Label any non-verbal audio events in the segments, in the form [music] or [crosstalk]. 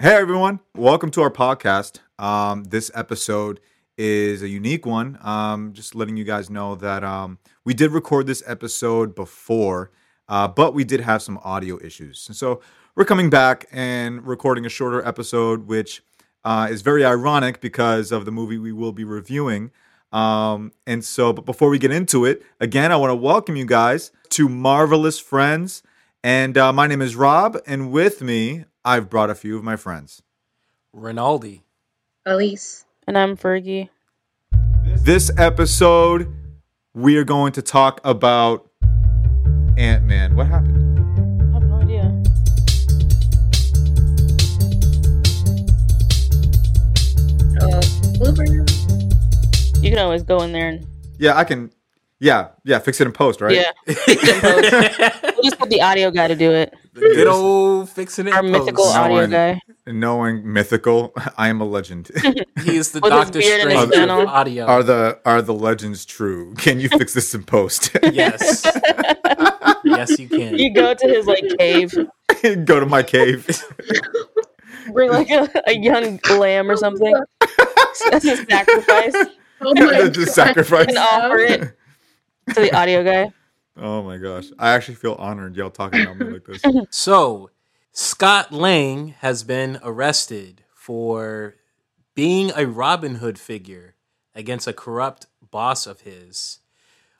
Hey everyone, welcome to our podcast. Um, this episode is a unique one. Um, just letting you guys know that um, we did record this episode before, uh, but we did have some audio issues. And so we're coming back and recording a shorter episode, which uh, is very ironic because of the movie we will be reviewing. Um, and so, but before we get into it, again, I want to welcome you guys to Marvelous Friends. And uh, my name is Rob, and with me, I've brought a few of my friends. Rinaldi. Elise. And I'm Fergie. This episode, we are going to talk about Ant Man. What happened? I have no idea. Uh, blooper. You can always go in there and Yeah, I can. Yeah, yeah, fix it in post, right? yeah. [laughs] We'll just put the audio guy to do it. Good old fixing it. Our post. mythical No audio one- guy. Knowing mythical, [laughs] I am a legend. [laughs] He is the With Doctor Strange of audio. are the are the legends true? Can you fix this in post? yes. yes, you can. You go to his like cave, Go to my cave. bring like a, a young lamb or something as a sacrifice, Oh my the sacrifice. and offer it to the audio guy. [laughs] Oh my gosh, I actually feel honored y'all talking about me like this. [laughs] So, Scott Lang has been arrested for being a Robin Hood figure against a corrupt boss of his.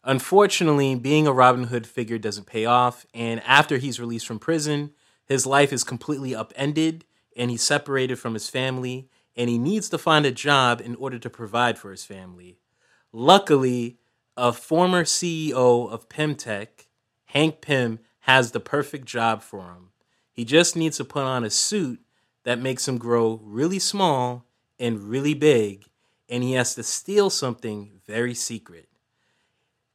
Unfortunately, being a Robin Hood figure doesn't pay off, and after he's released from prison, his life is completely upended and he's separated from his family, and he needs to find a job in order to provide for his family. Luckily, a former CEO of Pym Tech, Hank Pym, has the perfect job for him. He just needs to put on a suit that makes him grow really small and really big, and he has to steal something very secret.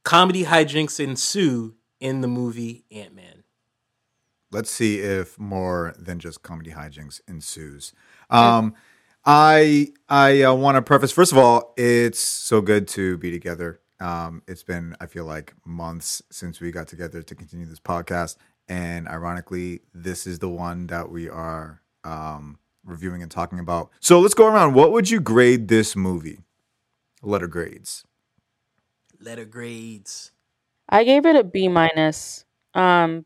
Comedy hijinks ensue in the movie Ant Man. Let's see if more than just comedy hijinks ensues. Um, I I uh, want to preface first of all, it's so good to be together. Um, it's been I feel like months since we got together to continue this podcast, and ironically, this is the one that we are um, reviewing and talking about. So let's go around. What would you grade this movie? Letter grades. Letter grades. I gave it a B minus. Um,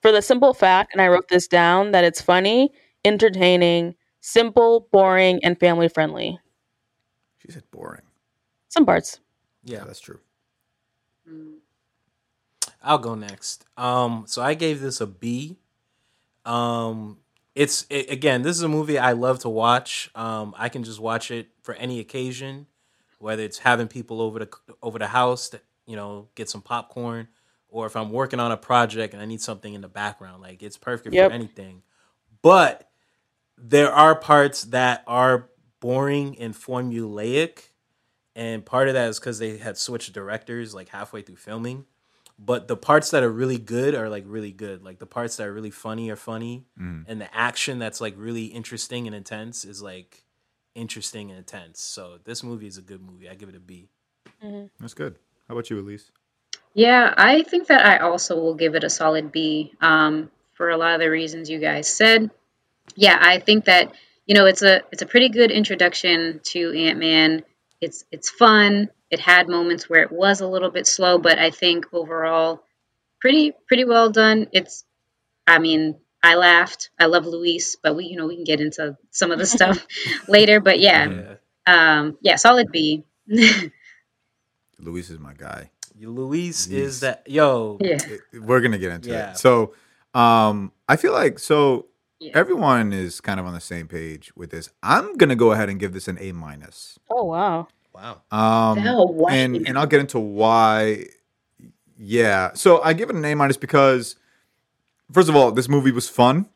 for the simple fact, and I wrote this down, that it's funny, entertaining, simple, boring, and family friendly. She said boring. Some parts. Yeah, Yeah, that's true. I'll go next. Um, so I gave this a B. Um, it's it, again, this is a movie I love to watch. Um, I can just watch it for any occasion, whether it's having people over the over the house to you know get some popcorn, or if I'm working on a project and I need something in the background. Like it's perfect Yep. for anything. But there are parts that are boring and formulaic, and part of that is because they had switched directors like halfway through filming but the parts that are really good are like really good like the parts that are really funny are funny Mm. and the action that's like really interesting and intense is like interesting and intense so this movie is a good movie i give it a b That's good. How about you, Elise? Yeah, I think that I also will give it a solid B um, for a lot of the reasons you guys said. Yeah, I think that you know it's a it's a pretty good introduction to Ant Man. It's it's fun. It had moments where it was a little bit slow, but I think overall pretty pretty well done. It's I mean I laughed. I love Luis, but we you know we can get into some of the stuff [laughs] [laughs] later. But yeah, yeah um, yeah, solid B. [laughs] Luis is my guy. luis Yes. is that yo yeah, We're gonna get into Yeah. it. So, um, I feel like so Yeah. everyone is kind of on the same page with this. I'm gonna go ahead and give this an A minus. Oh, wow. Wow Um, Oh, wow. and and I'll get into why. Yeah, so I give it an A minus because, first of all, this movie was fun.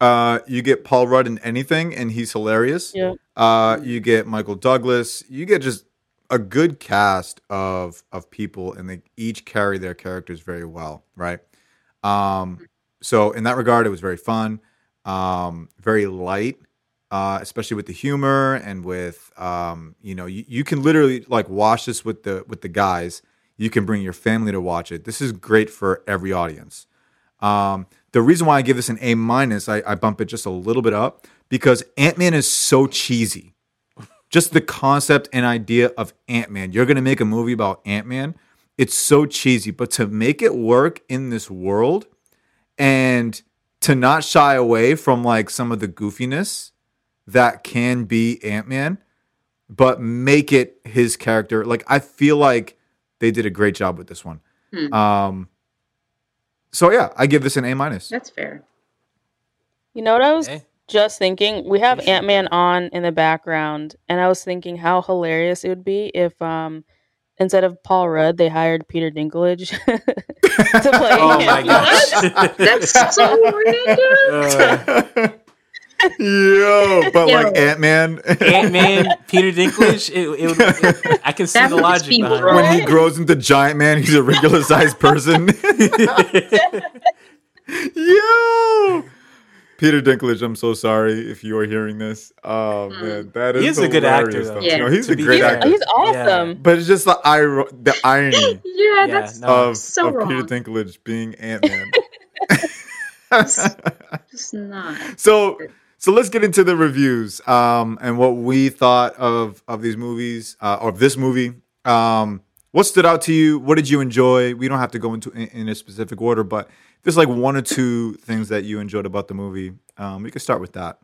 Uh, you get Paul Rudd in anything, and he's hilarious. Yeah. Uh, you get Michael Douglas. You get just a good cast of of people, and they each carry their characters very well, right? Um, so in that regard, it was very fun, um, very light, uh, especially with the humor and with um, you know you, you can literally like watch this with the with the guys. You can bring your family to watch it. This is great for every audience. Um, the reason why I give this an A minus, I, I bump it just a little bit up because Ant Man is so cheesy. Just the concept and idea of Ant Man. You're gonna make a movie about Ant Man. It's so cheesy, but to make it work in this world and to not shy away from like some of the goofiness that can be Ant Man, but make it his character. Like I feel like they did a great job with this one. Hmm. Um, so yeah, I give this an A minus. That's fair. You know what I was Okay. just thinking? We have Ant Man on in the background, and I was thinking how hilarious it would be if, um, instead of Paul Rudd, they hired Peter Dinklage [laughs] to play. Oh my Ant-Man. gosh. That's so [laughs] random. Uh, Yo, but like Ant Man, Ant Man, Peter Dinklage. [laughs] It, it, would- it- I can see That the logic be behind wrong. when he grows into giant man, he's a regular sized person. [laughs] [laughs] Yo, Peter Dinklage, I'm so sorry if you are hearing this. Oh Mm. man, that is He is a good actor, though. Yeah. No, he's To a be great fair. actor. He's awesome. but it's just the ir- the irony yeah, Yeah, that's no. of, so of wrong. Peter Dinklage being Ant Man. just not. so so let's get into the reviews um, and what we thought of of these movies uh, or of this movie. Um, what stood out to you? What did you enjoy? We don't have to go into in, in a specific order, but there's like one or two things that you enjoyed about the movie. Um, we could start with that.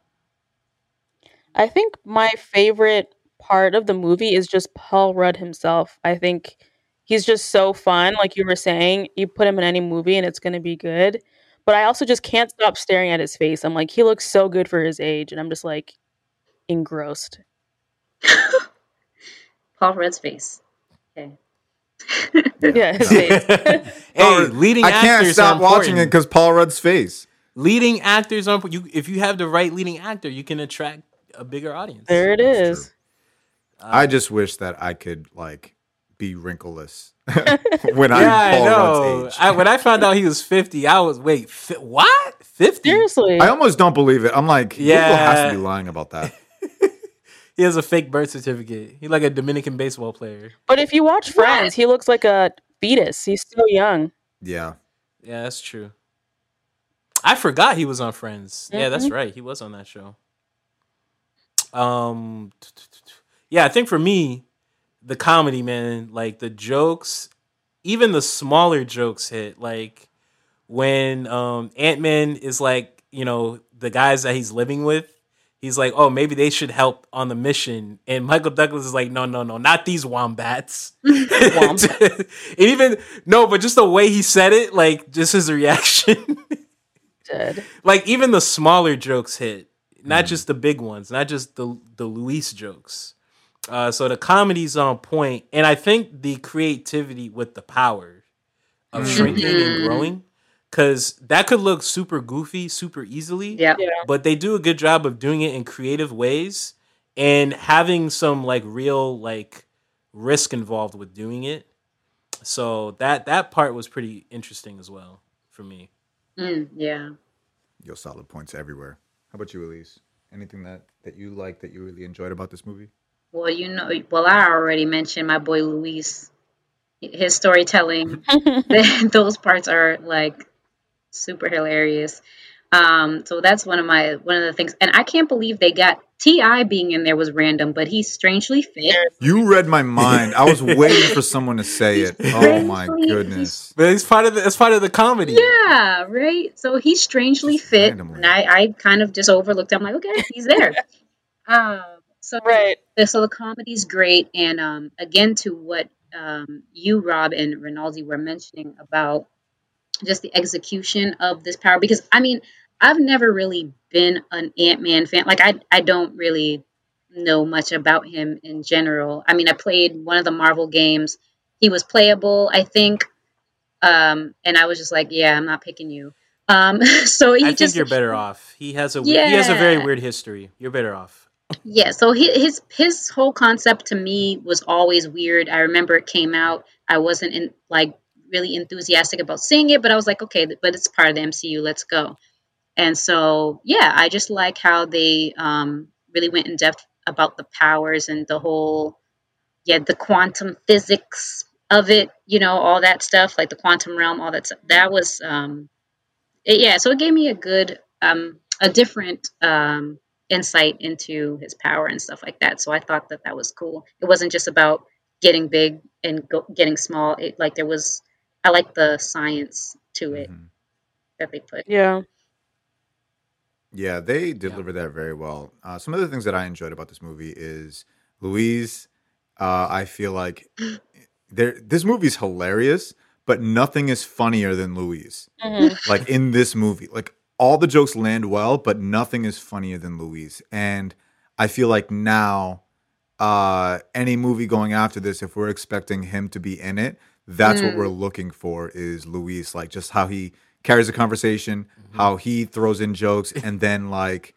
I think my favorite part of the movie is just Paul Rudd himself. I think he's just so fun. Like you were saying, you put him in any movie and it's going to be good. But I also just can't stop staring at his face. I'm like, he looks so good for his age. And I'm just like engrossed. [laughs] Paul Rudd's face. Okay. [laughs] Yeah, his face. [laughs] hey, leading I actors can't stop are watching it because Paul Rudd's face. leading actors on you. If you have the right leading actor, you can attract a bigger audience. there it That's is. I uh, just wish that I could like be wrinkleless [laughs] when Yeah, I'm I know. Rudd's age. I, when I found out he was fifty, I was wait, fi- what? Fifty? Seriously. I almost don't believe it. I'm like, yeah, Yeah. has to be lying about that. [laughs] He has a fake birth certificate. He's like a Dominican baseball player. But if you watch Friends, he looks like a fetus. He's still young. Yeah. Yeah, that's true. I forgot he was on Friends. Yeah, that's Mhm. right. He was on that show. Um, [tsk] yeah, I think for me, the comedy, man, like the jokes, even the smaller jokes hit. Like when um Ant Man is like, you know, the guys that he's living with. He's like, oh, maybe they should help on the mission. And Michael Douglas is like, no, no, no, not these wombats. [laughs] [laughs] and even no, but just the way he said it, like just his reaction. [laughs] Dead. like even the smaller jokes hit, not just the big ones, not just the the Luis jokes. Uh, so the comedy's on point, and I think the creativity with the power of shrinking and growing, because that could look super goofy, super easily. Yeah. Yeah. But they do a good job of doing it in creative ways and having some like real like risk involved with doing it. So that that part was pretty interesting as well for me. Mm, yeah. Your solid points everywhere. How about you, Elise? Anything that that you like that you really enjoyed about this movie? Well, you know, well, I already mentioned my boy Luis. His storytelling, [laughs] [laughs] those parts are like super hilarious. Um, so that's one of my one of the things, and I can't believe they got T.I. being in there was random, but he's strangely fit. You read my mind. I was [laughs] waiting for someone to say it. Oh my goodness. But it's part of the it's part of the comedy. Yeah, right. So he's strangely Just fit, randomly. and I, I kind of just overlooked. it. I'm like, okay, he's there. um, so Right. So the comedy's great, and um, again to what um, you, Rob, and Rinaldi were mentioning about just the execution of this power. Because I mean, I've never really been an Ant Man fan. Like I, I don't really know much about him in general. I mean, I played one of the Marvel games. He was playable, I think, um, and I was just like, yeah, I'm not picking you. Um, [laughs] so he I think you're better off. He has a we- he has a very weird history. You're better off. Yeah, so his his whole concept to me was always weird. I remember it came out. I wasn't in like really enthusiastic about seeing it, but I was like, okay, but it's part of the MCU. Let's go. And so, yeah, I just like how they um, really went in depth about the powers and the whole, yeah, the quantum physics of it. You know, all that stuff, like the quantum realm, all that stuff. That was um, it, yeah, so it gave me a good, um, a different um, insight into his power and stuff like that. So I thought that that was cool. It wasn't just about getting big and go, getting small. It like there was, I like the science to it Mhm. that they put. Yeah. Yeah, they deliver that very well. Uh, some of the things that I enjoyed about this movie is Luis. Uh, I feel like [gasps] there this movie's hilarious, but nothing is funnier than Luis. Mhm. Like in this movie, like all the jokes land well, but nothing is funnier than Luis. And I feel like now, uh, any movie going after this, if we're expecting him to be in it, that's what Mm. we're looking for is Luis, like just how he carries a conversation, how he throws in jokes, [laughs] and then like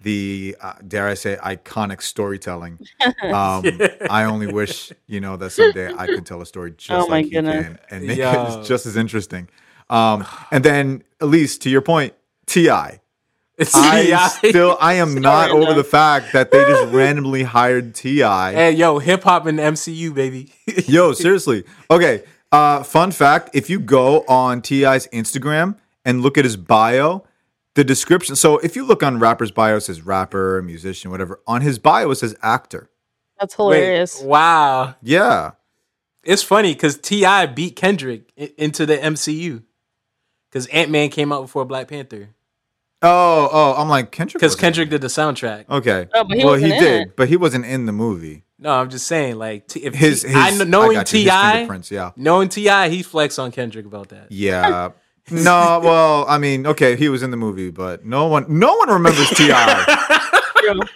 the uh, dare I say iconic storytelling. [laughs] Um, I only wish you know that someday I could tell a story [laughs] just Oh like he goodness. can and make Yo. it just as interesting. Um, and then, Elise, to your point, Ti. It's I T.I. still, I am [laughs] not Sorry, over no. the fact that they just [laughs] randomly hired Ti. Hey, yo, hip hop and MCU, baby. [laughs] Yo, seriously. Okay. Uh, fun fact: If you go on T.I.'s Instagram and look at his bio, the description. So if you look on rapper's bio, it says rapper, musician, whatever. On his bio, it says actor. That's Wait, hilarious. wow. Yeah. It's funny because T.I. beat Kendrick i- into the MCU because Ant Man came out before Black Panther Oh, oh. I'm like Kendrick. because wasn't- Kendrick did the soundtrack. Okay. Oh, but he well, he in did, it. but he wasn't in the movie. No, I'm just saying like t- if His, T- his I kn- knowing got T.I., fingerprints, Yeah. knowing T.I., he flexed on Kendrick about that. [laughs] Yeah. no, well, I mean, okay, he was in the movie, but no one, no one remembers T.I.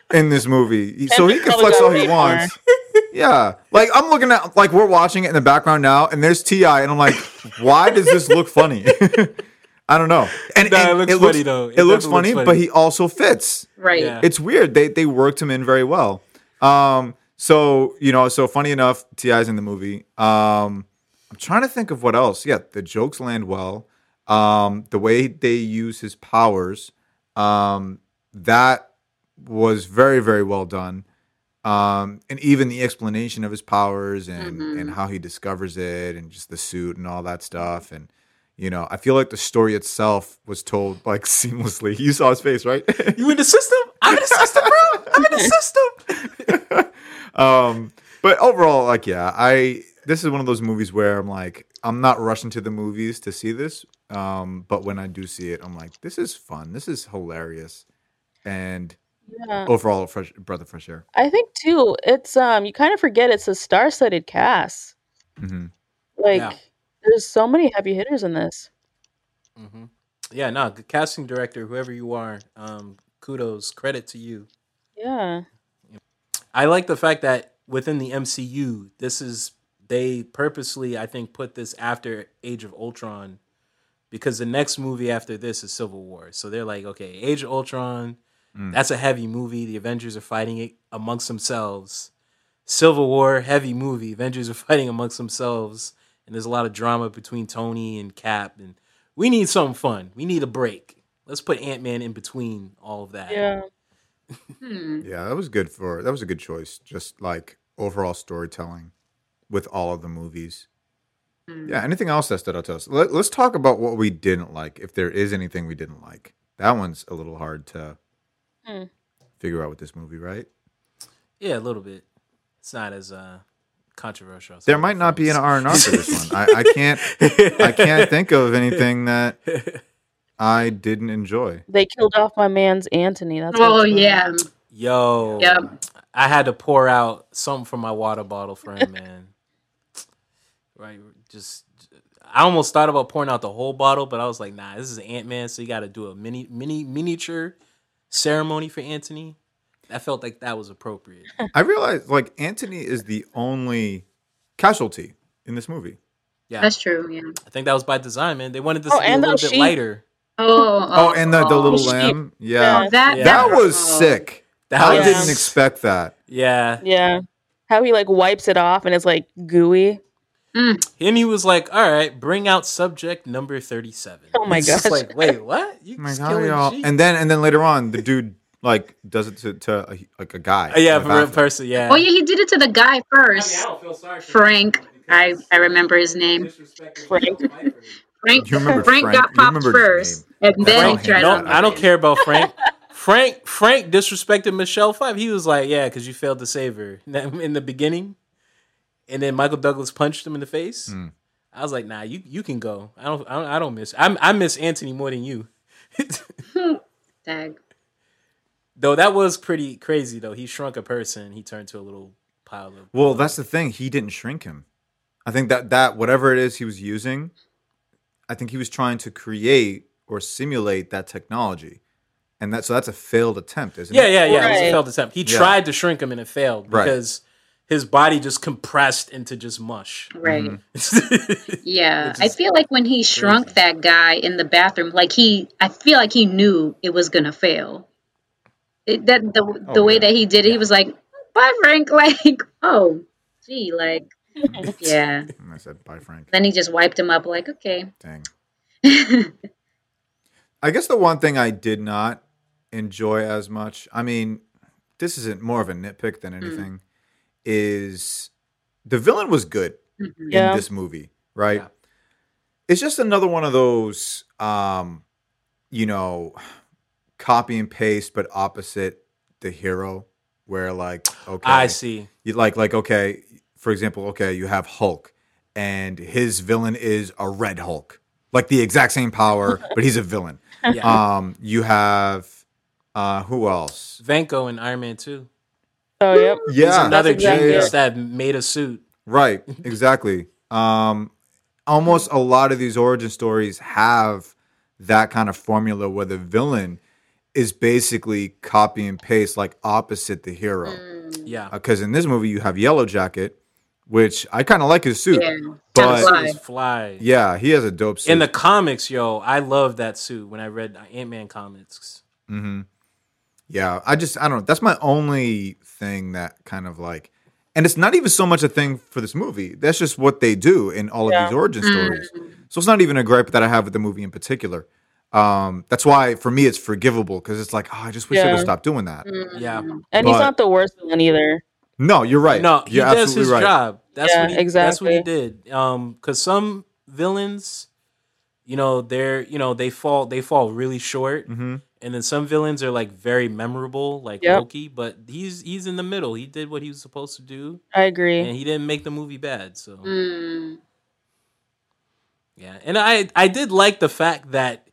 [laughs] in this movie, He- so he can flex all he wants. Yeah, like I'm looking at, like we're watching it in the background now, and there's T.I., and I'm like, why does this look funny? [laughs] I don't know. And, Nah, and it looks funny, though. It, It looks funny, looks but he also fits. Right. Yeah. It's weird. They they worked him in very well. Um, so you know, so funny enough, T.I.'s in the movie. Um, I'm trying to think of what else. Yeah, the jokes land well. Um, the way they use his powers, um, that was very very well done. Um, and even the explanation of his powers and Mhm. and how he discovers it and just the suit and all that stuff and you know, I feel like the story itself was told like [laughs] seamlessly. You saw his face, right? [laughs] You in the system? I'm in the system, bro. I'm in the system. [laughs] um but overall like yeah i this is one of those movies where i'm like i'm not rushing to the movies to see this um but when i do see it i'm like this is fun this is hilarious and Yeah. overall fresh breath of fresh air I think too, it's um you kind of forget it's a star-studded cast. hmm Like Yeah. There's so many heavy hitters in this. hmm Yeah, no, good casting director, whoever you are, um, kudos, credit to you. Yeah. I like the fact that within the MCU, this is they purposely, I think, put this after Age of Ultron because the next movie after this is Civil War. So they're like, okay, Age of Ultron, Mm. that's a heavy movie. The Avengers are fighting it amongst themselves. Civil War, heavy movie. Avengers are [laughs] fighting amongst themselves, and there's a lot of drama between Tony and Cap. And we need something fun. We need a break. Let's put Ant Man in between all of that. Yeah. Hmm. yeah that was good for that was a good choice just like overall storytelling with all of the movies Hmm. yeah anything else that stood out to us Let, let's talk about what we didn't like if there is anything we didn't like that one's a little hard to Hmm. figure out with this movie right Yeah, a little bit. It's not as uh, controversial. as There might not be an. [laughs] R and R for this one. I, I can't. I can't think of anything that I didn't enjoy. They killed off my man's Anthony. That's Oh what's wrong. yeah. Yo, Yep. I had to pour out something from my water bottle for him, man. [laughs] right, just I almost thought about pouring out the whole bottle, but I was like, nah, this is Ant Man, so you got to do a mini, mini, miniature ceremony for Anthony. I felt like that was appropriate. [laughs] I realized like Anthony is the only casualty in this movie. Yeah, That's true. Yeah. I think that was by design, man. They wanted this Oh, to be a little bit sheep. lighter. [laughs] Oh. Oh, and the, the little oh. sheep. lamb. Yeah, Yeah. that Yeah. that was oh. sick. That I was, didn't expect that. yeah. Yeah. How he like wipes it off and it's like gooey. Mm. And he was like, "All right, bring out subject number thirty-seven. Oh my It's gosh. Like, wait, what? You Oh my just God, killing y'all. sheep? And then and then later on, the dude like does it to, to a, like a guy. Yeah, for a real person. Yeah. Oh yeah, he did it to the guy first. don't feel sorry for Frank. I I remember his name. Frank. [laughs] Frank, Frank, Frank? got popped first, and That's then how he he tried got to. it. I don't care about Frank. [laughs] Frank Frank disrespected Michelle Pfeiffer. He was like, "Yeah, because you failed to save her [laughs] in the beginning," and then Michael Douglas punched him in the face. Hmm. I was like, "Nah, you you can go. I don't I don't, I don't miss. I I miss Anthony more than you." Tag. Though that was pretty crazy. Though he shrunk a person, he turned to a little pile of. Well, that's the thing. He didn't shrink him. I think that that whatever it is he was using, I think he was trying to create or simulate that technology, and that so that's a failed attempt, isn't Yeah, it? yeah, yeah. It was a failed attempt. He Yeah. tried to shrink him and it failed Right. because his body just compressed into just mush. Right. Mm-hmm. [laughs] Yeah, I feel like when he shrunk that guy in the bathroom, like he, I feel like he knew it was gonna fail. It, that the the Oh, way yeah. that he did it, he was like, "Bye, Frank." [laughs] Like, oh, gee, like, [laughs] yeah. And I said, "Bye, Frank." Then he just wiped him up, like, okay. Dang. [laughs] I guess the one thing I did not enjoy as much, I mean, this isn't more of a nitpick than anything, is the villain was good Yeah. in this movie, right? Yeah. It's just another one of those um, you know, copy and paste but opposite the hero where like okay I see. you like like okay for example okay you have hulk and his villain is a red hulk like the exact same power [laughs] but he's a villain Yeah. um you have uh who else Vanko in Iron Man 2. Oh, yep. yeah Another exactly genius it. that made a suit. right [laughs] exactly um almost a lot of these origin stories have that kind of formula where the villain is basically copy and paste like opposite the hero mm. Yeah. Uh, because in this movie you have Yellow Jacket, which I kind of like his suit. Yeah. But- Kinda fly. Fly. Yeah, he has a dope suit. In the comics, yo, I love that suit when I read uh, Ant Man comics. Mm-hmm. Yeah, I just I don't know. That's my only thing that kind of like, and it's not even so much a thing for this movie. That's just what they do in all of these origin mm. stories. So it's not even a gripe that I have with the movie in particular. Um, that's why for me it's forgivable because it's like, oh, I just wish they would Yeah. stop doing that. Yeah. And he's not the worst one either. No, you're right. No, he you're does absolutely his right. job. That's Yeah, what he, That's what he did. Um, because some villains, you know, they're you know they fall they fall really short, Mhm. and then some villains are like very memorable, like Yep. Loki. But he's he's in the middle. He did what he was supposed to do, I agree. and he didn't make the movie bad. So Mm. yeah, and I I did like the fact that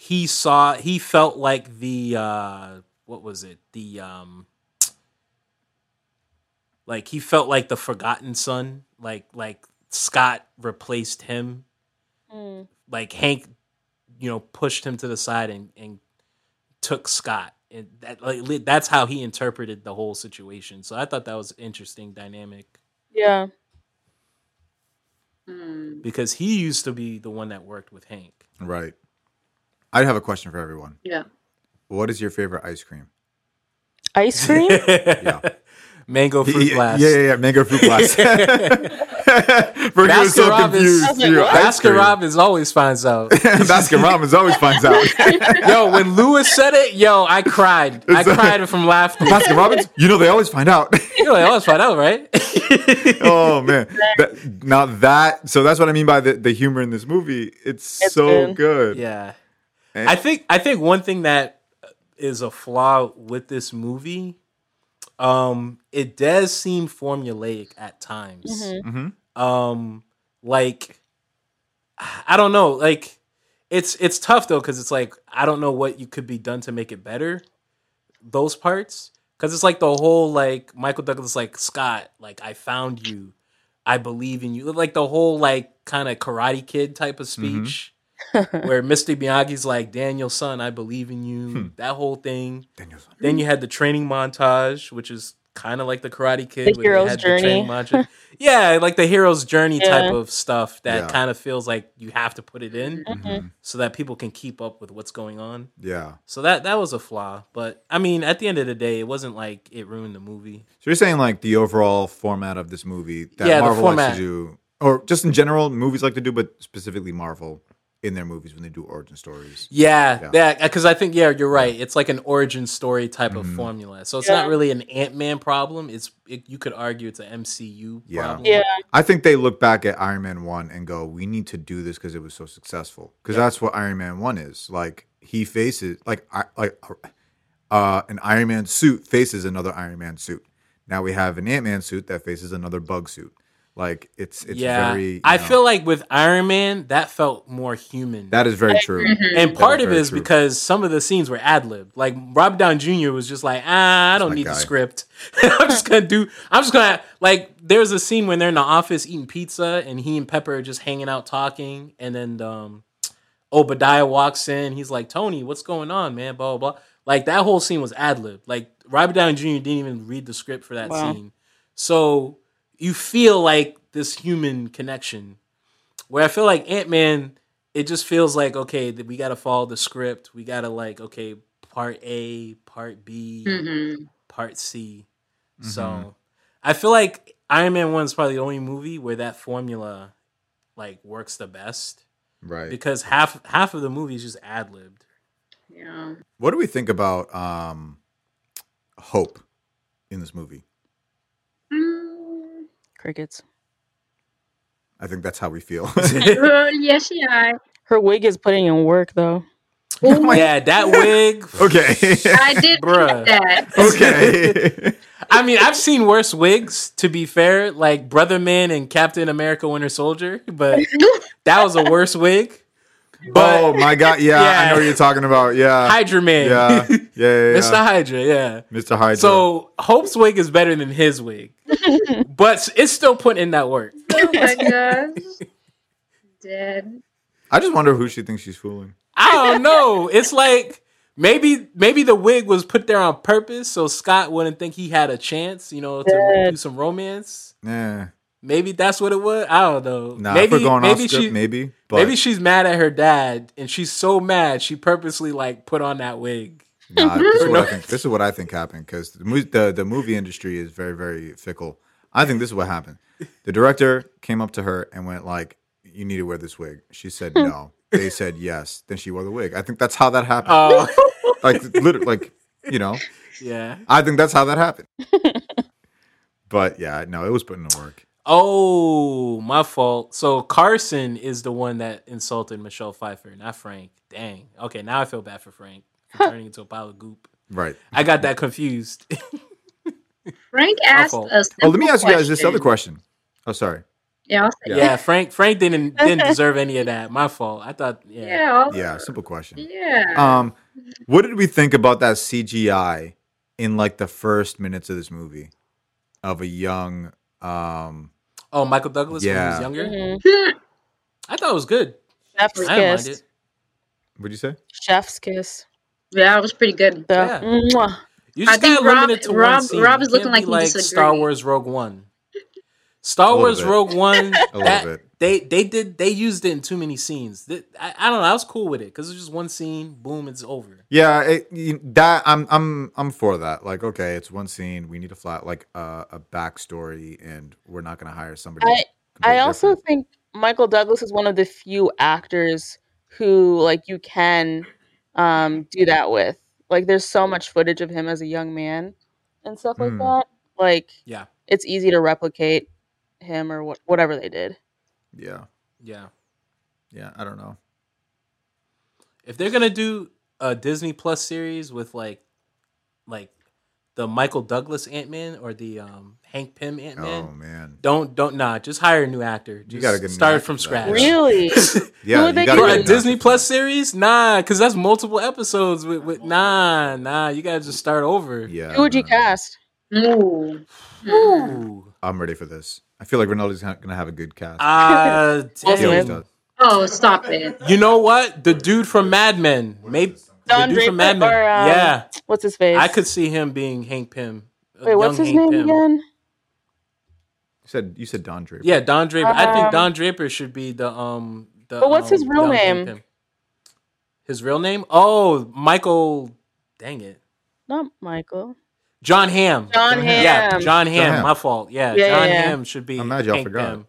he saw he felt like the uh what was it the um like he felt like the forgotten son like like Scott replaced him Mm. like Hank you know pushed him to the side and and took Scott and that like that's how he interpreted the whole situation so I thought that was interesting dynamic Yeah. Mm. because he used to be the one that worked with Hank Right. I have a question for everyone. Yeah. What is your favorite ice cream? Ice cream? [laughs] Yeah. Mango fruit yeah, blast. Yeah, yeah, yeah. Mango fruit blast. [laughs] [laughs] For you was so Baskin Robbins. confused. Like, Your Baskin. Robbins always finds out. Baskin Robbins always finds out. yo, when Lewis said it, yo, I cried. I cried from laughter. Baskin Robbins, you know they always find out. You're like, I always find out, right? oh man, that, now that so that's what I mean by the, the humor in this movie. It's, It's so good. good. yeah. And- I think I think one thing that is a flaw with this movie, um, it does seem formulaic at times. Mhm. um like i don't know like it's it's tough though because it's like i don't know what you could be done to make it better those parts. Because it's like the whole like michael douglas like scott like i found you. I believe in you. Like the whole like kind of karate kid type of speech [laughs] where [laughs] mr miyagi's like daniel son i believe in you that whole thing Danielson. then you had the training montage, which is kind of like the Karate Kid. The hero's had journey. training [laughs] yeah, like the hero's journey type of stuff that Yeah. kind of feels like you have to put it in Mhm. so that people can keep up with what's going on. Yeah. So that that was a flaw, but I mean, at the end of the day, it wasn't like it ruined the movie. So you're saying like the overall format of this movie that Yeah, the Marvel likes format. to do, or just in general, movies like to do, but specifically Marvel in their movies when they do origin stories. Yeah, Yeah. yeah, because I think yeah, you're right. It's like an origin story type of Mhm. formula, so it's Yeah. not really an Ant Man problem. It's it, you could argue it's an MCU Yeah. problem. Yeah. I think they look back at Iron Man 1 and go, we need to do this because it was so successful. Because Yeah. that's what Iron Man 1 is. Like, he faces, like, I- like uh, an Iron Man suit faces another Iron Man suit. Now we have an Ant Man suit that faces another bug suit. Like, it's, it's yeah. very. you I know, feel like with Iron Man, that felt more human. that is very true. and part of it is true. because some of the scenes were ad libbed. Like Rob Down Jr. was just like, ah, I don't my need the script. [laughs] I'm just gonna do. I'm just gonna like. There's a scene when they're in the office eating pizza, and he and Pepper are just hanging out talking, and then um, Obadiah walks in. He's like, Tony, what's going on, man? Blah blah blah. Like that whole scene was ad lib. Like Robert Downey Jr. didn't even read the script for that Wow. scene, so you feel like this human connection. Where I feel like Ant Man, it just feels like okay, that we got to follow the script. We got to like okay, part A, part B, hmm part C. Mm-hmm. So I feel like Iron Man One is probably the only movie where that formula like works the best Right. because half half of the movie is just ad libbed. Yeah. What do we think about um, Hope in this movie? Crickets. I think that's how we feel. [laughs] Uh, yes, yeah. Her wig is putting in work though. yeah, that wig. okay. I did Bruh. that. okay. [laughs] I mean, I've seen worse wigs. To be fair, like Brother Man and Captain America: Winter Soldier, but [laughs] that was a worse wig. But oh my god! Yeah, I know what you're talking about. Yeah, Hydra Man, yeah, yeah, yeah, yeah. Mr. Hydra, yeah. Mr. Hydra. So Hope's wig is better than his wig, [laughs] but it's still putting in that work. [laughs] Oh my gosh. Dead. I just wonder who she thinks she's fooling. I don't know. It's like maybe maybe the wig was put there on purpose so Scott wouldn't think he had a chance, you know, to Yeah. do some romance. Yeah, Maybe that's what it was. I don't know. nah. maybe if going maybe off script, she maybe, but maybe she's mad at her dad and she's so mad she purposely like put on that wig. Nah, [laughs] this is what I think. This is what I think happened because the, the the movie industry is very very fickle. I think this is what happened. The director came up to her and went like, "You need to wear this wig." She said hmm. no. They said yes. Then she wore the wig. I think that's how that happened. Oh, [laughs] like literally, like you know. yeah. I think that's how that happened. but yeah, no, it was putting in work. Oh, my fault. So Carson is the one that insulted Michelle Pfeiffer, not Frank. Dang. Okay, now I feel bad for Frank turning into a pile of goop. Right. I got that confused. [laughs] Frank asked us. Oh, let me ask you guys this other question. Oh, sorry. Yeah, I'll yeah, Frank Frank didn't didn't [laughs] deserve any of that. My fault. I thought yeah. Yeah. I'll- Yeah, simple question. Yeah. Um, what did we think about that CGI in like the first minutes of this movie of a young um Oh, Michael Douglas when he was younger. Mhm. I thought it was good. Chef's I didn't mind kiss. it. what'd you say? Chef's kiss. Yeah, it was pretty good. The Yeah. mwah. You I just think gotta limit Rob- it to Rob- one scene. Rob is looking like he like. Star Wars Rogue One. Star Wars bit. Rogue One. [laughs] A little that- bit. They they did they used it in too many scenes. Th- I, I don't know. I was cool with it because it's just one scene. Boom, it's over. Yeah, it, that I'm I'm I'm for that. Like, okay, it's one scene. We need a flat like uh, a backstory, and we're not gonna hire somebody. I- I completely also different. think Michael Douglas is one of the few actors who like you can um do that with. Like there's so much footage of him as a young man and stuff like Hmm. that. Like Yeah, it's easy to replicate him or what whatever they did. yeah, yeah. yeah. I don't know. If they're gonna do a Disney Plus series with like, like the Michael Douglas Ant Man or the um, Hank Pym Ant Man, Oh man, don't don't nah. Just hire a new actor. Just gotta get a new start from scratch. Really? [laughs] yeah. would they you gotta For a Disney Plus series, nah, because that's multiple episodes. With, with nah, nah, you gotta just start over. Yeah. Who would you cast? Ooh. Ooh. I'm ready for this. I feel like Ronaldo's not gonna have a good cast. Uh, He always does. Oh, stop it. you know what? The dude from Mad Men, maybe the Don Draper Mad Men. or, um, yeah, What's his face? I could see him being Hank Pym. Wait, what's his Hank name Pym. again? You said you said Don Draper. Yeah, Don Draper. I think Um, Don Draper should be the um. The, But what's his um, real young name? His real name? Oh, Michael. Dang it, Not Michael. John Hamm. John Hamm. Yeah, John Hamm. Hamm. My fault. Yeah, Yeah, John yeah, yeah. Hamm should be. I'm mad y'all Hank forgot. Pym.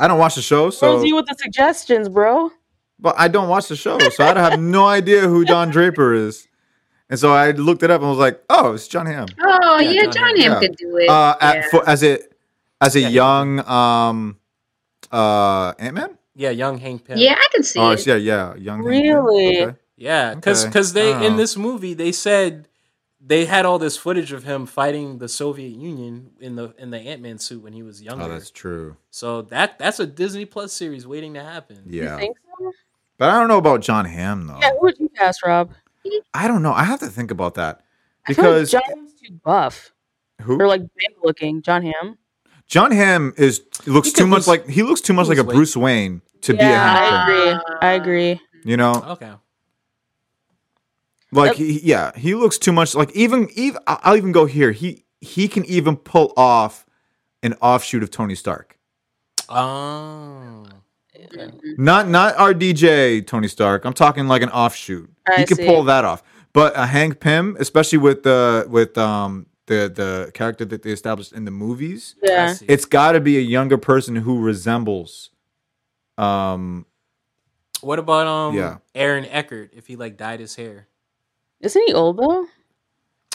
I don't watch the show, so Where's you with the suggestions, bro? But I don't watch the show, so I have no idea who Don Draper is. And so I looked it up and was like, "Oh, it's John Hamm." Oh Yeah, yeah, John John Hamm. Hamm could do it. Uh, at, yeah. for, as a as a Yeah. young um uh Ant Man. Yeah, young Hank Pym. yeah, I can see it. Oh, it. yeah, yeah, young. Hank Pym. Really? Okay. Yeah, because Okay. they Oh. in this movie they said they had all this footage of him fighting the Soviet Union in the in the Ant Man suit when he was younger. Oh, that's true. so that that's a Disney Plus series waiting to happen. You Yeah, think so? But I don't know about John Hamm though. Yeah, who would you cast, Rob? I don't know. I have to think about that I feel like because John Hamm's too buff who or like big looking. John Hamm. John Hamm is looks too much like he looks too much like a weight. Bruce Wayne to be a yeah, I agree. I agree. You know, Okay. like Yep. he, yeah, he looks too much like even even I- I'll even go here. He he can even pull off an offshoot of Tony Stark. Oh. Not not RDJ Tony Stark. I'm talking like an offshoot. I he can see. pull that off. But a Hank Pym, especially with the with um the the character that they established in the movies, Yeah. it's got to be a younger person who resembles um what about um Yeah. Aaron Eckhart if he like dyed his hair? Isn't he old though?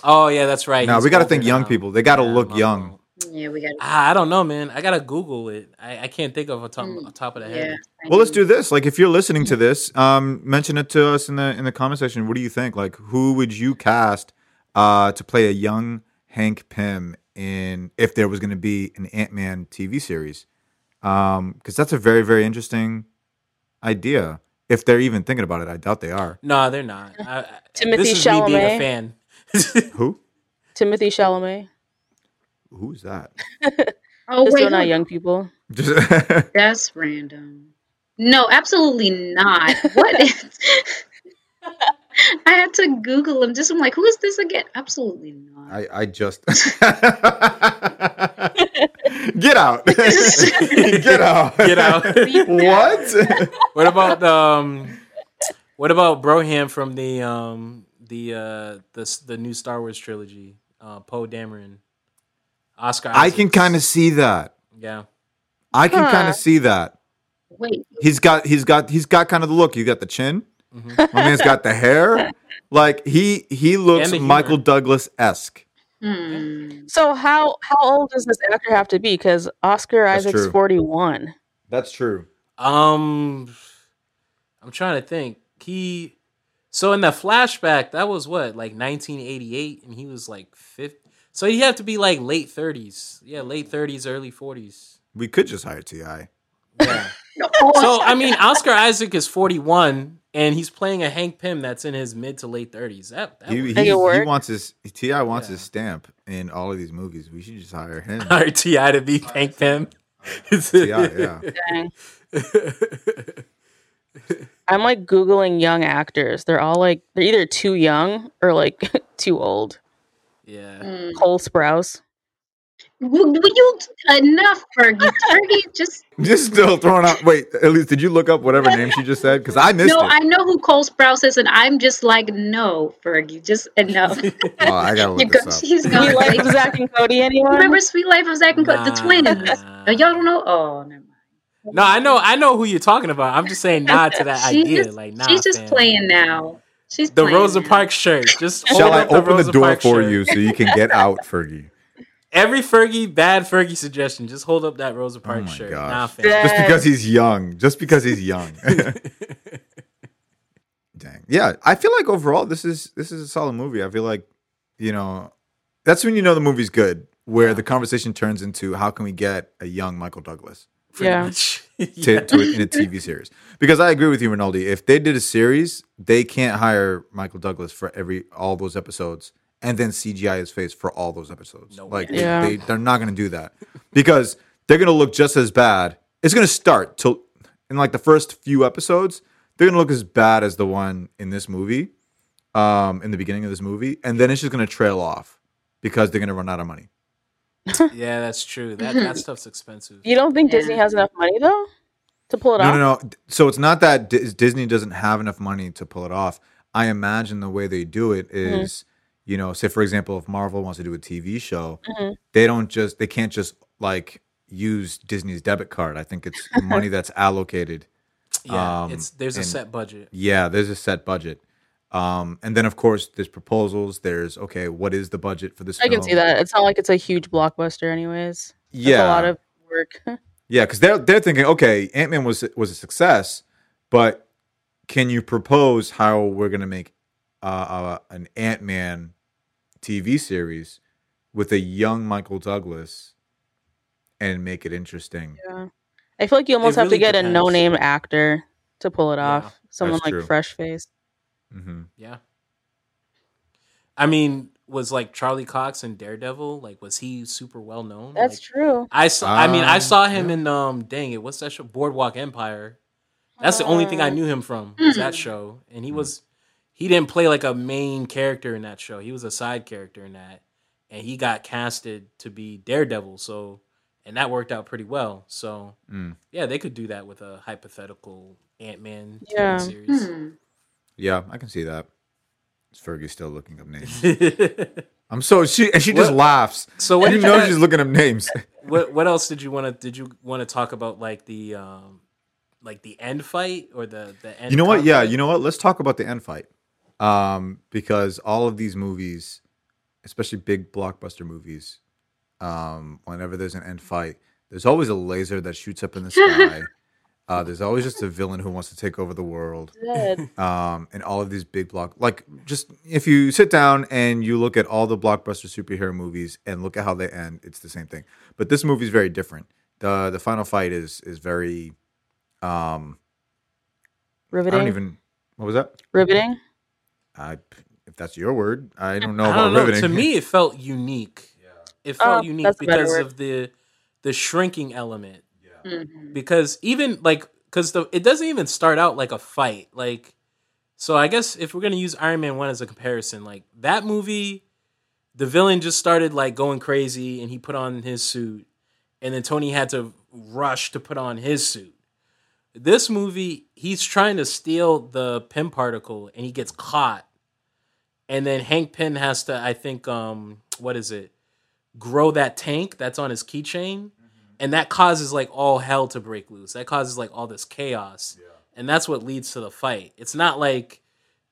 Oh yeah, that's right. No, He's we got to think young now. people. They got to Yeah, look my young. Fault. Yeah, we got. Ah, I don't know, man. I gotta Google it. I, I can't think of a top, Mm, top of the head. I Well, let's do this. Like, if you're listening to this, um, mention it to us in the in the comment section. What do you think? Like, who would you cast uh, to play a young Hank Pym in if there was going to be an Ant Man TV series? Because that's a very very interesting idea. If they're even thinking about it, I doubt they are. No, they're not. I, I- Timothy this is me being a Chalamet. fan. [laughs] Who? Timothy Chalamet. Who's that? [laughs] Oh Just wait, doing out hold- young people. Just [laughs] that's random. No, absolutely not. What? [laughs] is- I had to Google him. Just I'm like, who is this again? Absolutely not. I, I just get out, get out, Get out. what? what about um, what about Broham from the um the uh the the new Star Wars trilogy? Uh, Poe Dameron, Oscar. I can kind of see that. yeah. I can Huh. kind of see that. Wait, He's got he's got he's got kind of the look. You got the chin. Mhm. My man's got the hair. Like he he looks And the humor. Michael Douglas esque. hmm. So how how old does this actor have to be? Because Oscar That's Isaac's forty one. That's true. Um, I'm trying to think. He so in the flashback that was what like 1988, and he was like 50. So he had to be like late 30s. Yeah, late 30s, early 40s. We could just hire Ti. Yeah. So I mean, Oscar Isaac is 41, and he's playing a Hank Pym that's in his mid to late 30s. That, that He, he, Make he wants his T.I. wants Yeah. his stamp in all of these movies. We should just hire him. hire T.I. to be Hank Pym. T.I., yeah. [laughs] I'm like googling young actors. They're all like they're either too young or like [laughs] too old. Yeah. Mm. Cole Sprouse. Will, will you enough, Fergie? Fergie, [laughs] just Just still throwing out. Wait, at least did you look up whatever name she just said? Because I [laughs] missed no. it. I know who Cole Sprouse is, and I'm just like, no, Fergie, just enough. [laughs] oh, I gotta You look go, this up. she's Do gone. you like Like, Zack and Cody anyone? remember Suite Life of Zack and Cody, the twins? Oh, y'all don't know? Oh, never mind. No, I know, I know who you're talking about. I'm just saying nod to that She's idea. just, like, nah, she's just fam. playing now. She's the playing Rosa now. Parks shirt. [laughs] Just Shall I up the open the door Parks for shirt. you so you can get out, [laughs] Fergie? Every Fergie, bad Fergie suggestion. Just hold up that Rosa Oh Parks my shirt. gosh. Nah, Just because he's young. Just because he's young. [laughs] Dang. Yeah, I feel like overall this is this is a solid movie. I feel like, you know, that's when you know the movie's good, where the conversation turns into how can we get a young Michael Douglas Pretty Yeah. much. [laughs] to, Yeah. to in a TV series. Because I agree with you, Rinaldi. If they did a series, they can't hire Michael Douglas for every all those episodes and then CGI his face for all those episodes. No like they, Yeah. they, they're not going to do that because they're going to look just as bad. It's going to start till in like the first few episodes. They're going to look as bad as the one in this movie, um, in the beginning of this movie, and then it's just going to trail off because they're going to run out of money. [laughs] yeah, that's true. That that [laughs] stuff's expensive. You don't think Disney has enough money though to pull it No, off? no, no. No. So it's not that Dis- Disney doesn't have enough money to pull it off. I imagine the way they do it is, you know, say for example, if Marvel wants to do a TV show, Mhm. they don't just they can't just like use Disney's debit card. I think it's [laughs] money that's allocated Yeah, Um, it's there's a set budget. Yeah, there's a set budget. Um, and then of course there's proposals. There's okay, what is the budget for this? I can see that. It's not like it's a huge blockbuster, anyways. It's Yeah, a lot of work. [laughs] yeah, because they're they're thinking, okay, Ant Man was was a success, but can you propose how we're gonna make uh, uh, an Ant Man TV series with a young Michael Douglas and make it interesting? yeah. I feel like you almost It have to really get a no-name actor to pull it Yeah, off. Someone like fresh face. Hmm Yeah. I mean, was like Charlie Cox and Daredevil, like was he super well known? That's Like, true. I saw I mean, I Um, saw him yeah. in um dang it, what's that show? Boardwalk Empire. That's the only thing I Uh, knew him from was that show. And he Hmm. was he didn't play like a main character in that show. He was a side character in that. And he got casted to be Daredevil, so and that worked out pretty well. So Mm. yeah, they could do that with a hypothetical Ant Man Yeah. series. Hmm. Yeah, I can see that. Is Fergie still looking up names? [laughs] I'm so she and she just What- laughs. so what you did you know guys- she's looking up names. [laughs] what what else did you want to did you want to talk about like the um like the end fight or the the end you know what? Yeah, conflict? you know what? Let's talk about the end fight. Um, because all of these movies, especially big blockbuster movies, um, whenever there's an end fight, there's always a laser that shoots up in the [laughs] sky. Uh, there's always just a villain who wants to take over the world. [laughs] Um, and all of these big block like just if you sit down and you look at all the blockbuster superhero movies and look at how they end it's the same thing but this movie is very different the the final fight is is very um i Riveting. don't even what was that Riveting. I, if that's your word i don't know I about don't know. riveting To me, it felt unique. Yeah. [laughs] It felt Oh, unique that's a better because of the the shrinking element. Mhm. Because even like because the it doesn't even start out like a fight. Like so, I guess if we're gonna use Iron Man one as a comparison, like that movie, the villain just started like going crazy and he put on his suit, and then Tony had to rush to put on his suit. This movie, he's trying to steal the Pym particle and he gets caught. And then Hank Pym has to, I think, um, what is it? Grow that tank that's on his keychain. And that causes like all hell to break loose. That causes like all this chaos. And that's what leads to the fight. It's not like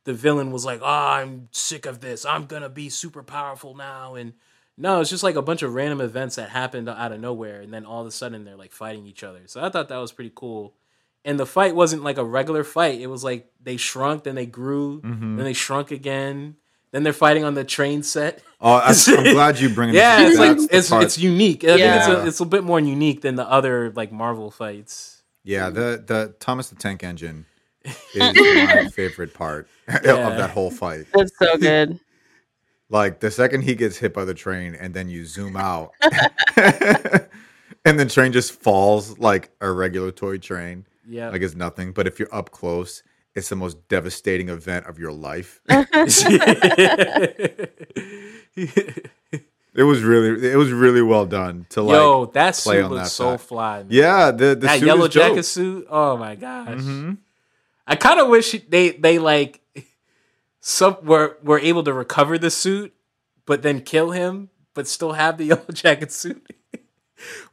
the villain was like, oh, I'm sick of this. I'm going to be super powerful now. And no, it's just like a bunch of random events that happened out of nowhere. And then all of a sudden they're like fighting each other. So I thought that was pretty cool. And the fight wasn't like a regular fight. It was like they shrunk, then they grew, Mhm. then they shrunk again. Then they're fighting on the train set. oh I, i'm [laughs] glad you bring it. Yeah, it's like it's it's unique. I think Yeah. it's a, it's a bit more unique than the other like Marvel fights. yeah the the thomas the tank engine [laughs] is my favorite part [laughs] Yeah. of that whole fight That's so good. Like the second he gets hit by the train and then you zoom out and the train just falls like a regular toy train, Yeah. like it's nothing. But if you're up close, it's the most devastating event of your life. [laughs] It was really it was really well done to like Yo, that play suit looks that so side. fly. Man. Yeah, the the that suit yellow is dope. jacket suit. Oh my gosh. Mhm. I kind of wish they they like some were were able to recover the suit, but then kill him, but still have the [laughs] yellow jacket suit,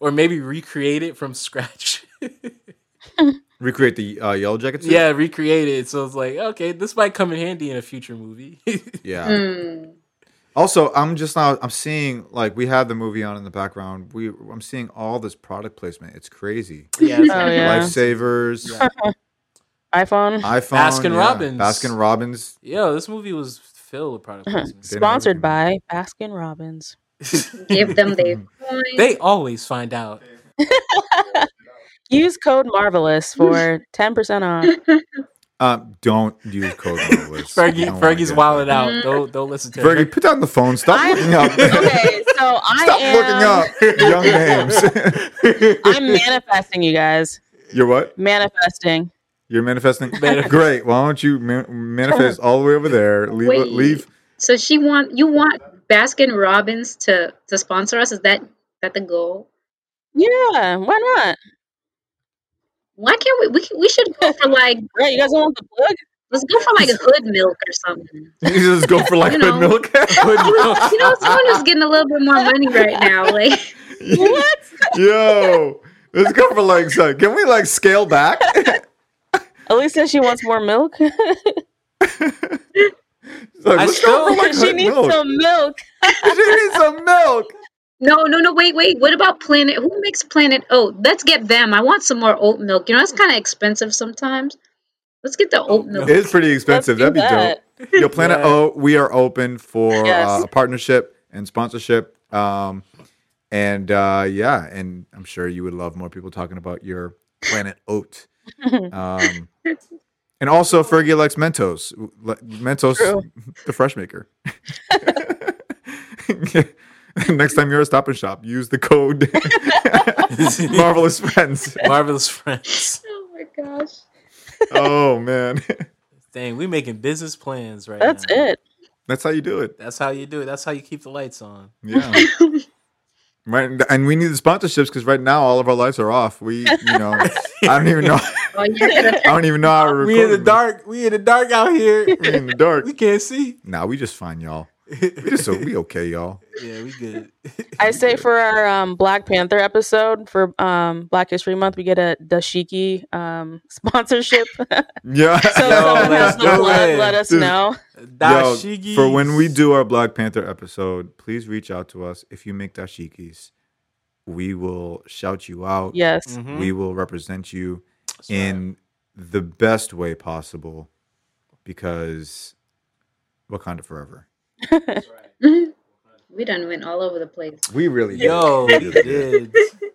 or maybe recreate it from scratch. [laughs] Recreate the uh, yellow jacket suit. yeah, recreate it. So it's like okay, this might come in handy in a future movie. [laughs] Yeah. Hmm. Also, I'm just now I'm seeing like we have the movie on in the background. We I'm seeing all this product placement. It's crazy. [laughs] yeah, Oh, yeah. Lifesavers, Yeah. [laughs] iPhone. iPhone, Baskin yeah, Robbins. Baskin Robbins. Yeah, this movie was filled with product placement. Sponsored by Baskin Robbins. Give them their coin. they always find out. Use code Marvelous for [laughs] ten percent off. Um, don't use code Marvelous. Fergie, don't Fergie's get wilding that. out. Don't don't listen to Fergie, her. put down the phone. Stop I'm- looking up. [laughs] Okay, so I Stop am. looking up young names. [laughs] I'm manifesting, you guys. You're what? Manifesting. You're manifesting. Manif- Great. Why don't you man- manifest all the way over there? Leave. Wait. Leave. So she want you want Baskin Robbins to to sponsor us? Is that that the goal? Yeah, why not? Why can't we? We can, we should go for like [laughs] Right, you guys don't want the plug? let's go for like hood milk or something. [laughs] You just go for like You good [laughs] know. milk. You know, someone who's getting a little bit more money right now. Like What? Yo, let's go for like. So, can we like scale back? Elise says she wants more milk. Like, I let's still- go for like she needs milk. some milk. she needs some milk. No, no, no. Wait, wait. What about Planet? Who makes Planet Oat? Let's get them. I want some more oat milk. You know, it's kind of expensive sometimes. Let's get the oat milk. It's pretty expensive. Let's That'd be dope. Yo, Planet Yeah. O, we are open for Yes. uh, a partnership and sponsorship. Um, and uh, yeah, and I'm sure you would love more people talking about your Planet Oat. [laughs] Um, and also, Fergie likes Mentos. Mentos, True. [laughs] the fresh maker. [laughs] [laughs] Next time you're at Stop and Shop, use the code [laughs] Marvelous Friends. Marvelous friends. [laughs] Oh my gosh. Oh man, Dang, we making business plans right That's now. That's it. that's how you do it. That's how you do it. That's how you keep the lights on. Yeah. Right, and we need the sponsorships because right now all of our lights are off. We, you know, I don't even know. You're gonna. I don't even know how to record. We in the this. dark. We in the dark out here. We in the dark. we can't see. Nah, we just fine, y'all. We just so we okay, y'all. Yeah, we good. I [laughs] say for our um, Black Panther episode for um, Black History Month, we get a dashiki um, [laughs] sponsorship. Yeah. [laughs] if Yo, someone let's has the blood, let us Dude. know. Dashiki for when we do our Black Panther episode, please reach out to us if you make dashikis. We will shout you out. Yes. Mhm. We will represent you That's right. in the best way possible because Wakanda forever. We done went all over the place. We really did. Yo, we we really did. did. [laughs]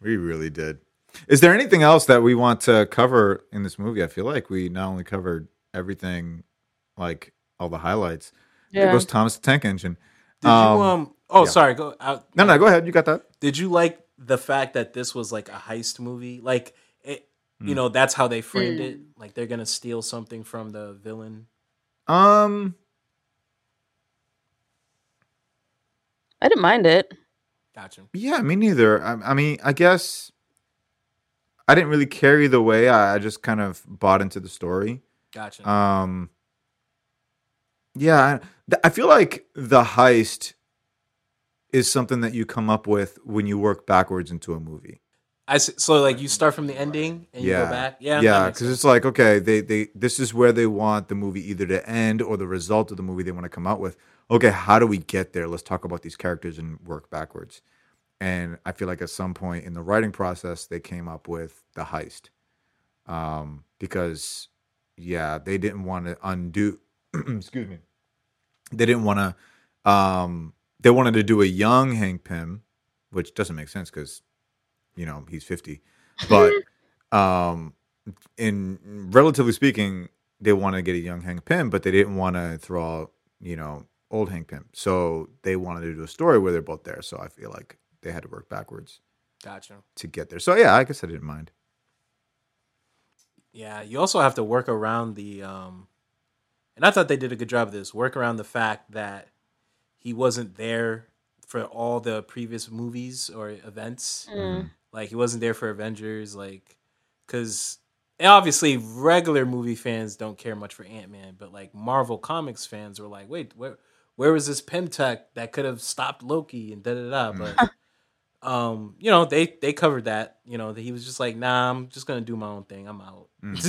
We really did. Is there anything else that we want to cover in this movie? I feel like we not only covered everything, like all the highlights. There Yeah. goes Thomas the Tank Engine. Did Um, you um? Oh, yeah. sorry. Go out. No, no, go ahead. You got that. Did you like the fact that this was like a heist movie? Like, it, Hmm. you know, that's how they framed Mm. it. Like they're gonna steal something from the villain. Um, I didn't mind it. Gotcha. yeah, me neither. I, I mean, I guess I didn't really care either way. I, I just kind of bought into the story. Gotcha. Um, yeah, I, I feel like the heist is something that you come up with when you work backwards into a movie. I s- so like you start from the ending and you Yeah. go back. Yeah. yeah, because it's like okay, they they this is where they want the movie either to end or the result of the movie they want to come out with. Okay, how do we get there? Let's talk about these characters and work backwards. And I feel like at some point in the writing process, they came up with the heist, um, because yeah, they didn't want to undo. [clears throat] excuse me. They didn't want to. Um, they wanted to do a young Hank Pym, which doesn't make sense because, you know, he's fifty, but [laughs] um in relatively speaking they want to get a young hank pym but they didn't want to throw out you know old hank pym so they wanted to do a story where they're both there so i feel like they had to work backwards Gotcha. to get there so yeah i guess i didn't mind Yeah, you also have to work around the um and I thought they did a good job of this. Work around the fact that he wasn't there for all the previous movies or events. Mm. Like he wasn't there for Avengers like cuz and obviously regular movie fans don't care much for Ant-Man, but like Marvel Comics fans were like, "Wait, where where was this Pym Tech that could have stopped Loki and da da da?" But um, you know, they they covered that. You know, that he was just like, "Nah, I'm just gonna do my own thing. I'm out." [laughs]